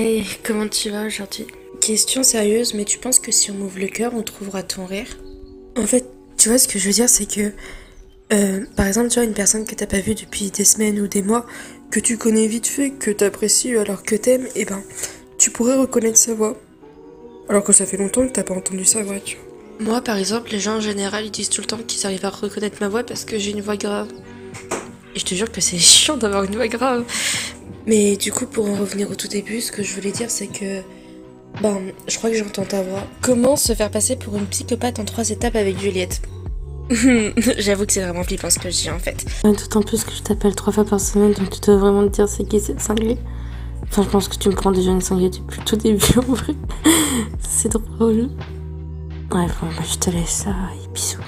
Hey, comment tu vas aujourd'hui? Question sérieuse, mais tu penses que si on m'ouvre le cœur, on trouvera ton rire? En fait, tu vois, ce que je veux dire, c'est que. euh, par exemple, tu vois, une personne que t'as pas vue depuis des semaines ou des mois, que tu connais vite fait, que t'apprécies alors que t'aimes, et ben, tu pourrais reconnaître sa voix. Alors que ça fait longtemps que t'as pas entendu sa voix, tu vois. Moi, par exemple, les gens en général, ils disent tout le temps qu'ils arrivent à reconnaître ma voix parce que j'ai une voix grave. Et je te jure que c'est chiant d'avoir une voix grave. Mais du coup, pour en revenir au tout début, ce que je voulais dire, c'est que. Ben, je crois que j'entends ta voix. Comment se faire passer pour une psychopathe en trois étapes avec Juliette? J'avoue que c'est vraiment flippant ce que je dis en fait. D'autant plus que je t'appelle trois fois par semaine, donc tu dois vraiment te dire c'est qui cette cinglée? Enfin, je pense que tu me prends déjà une cinglée depuis le tout début en vrai. c'est drôle. Bref, bon, bah, je te laisse ça et bisous.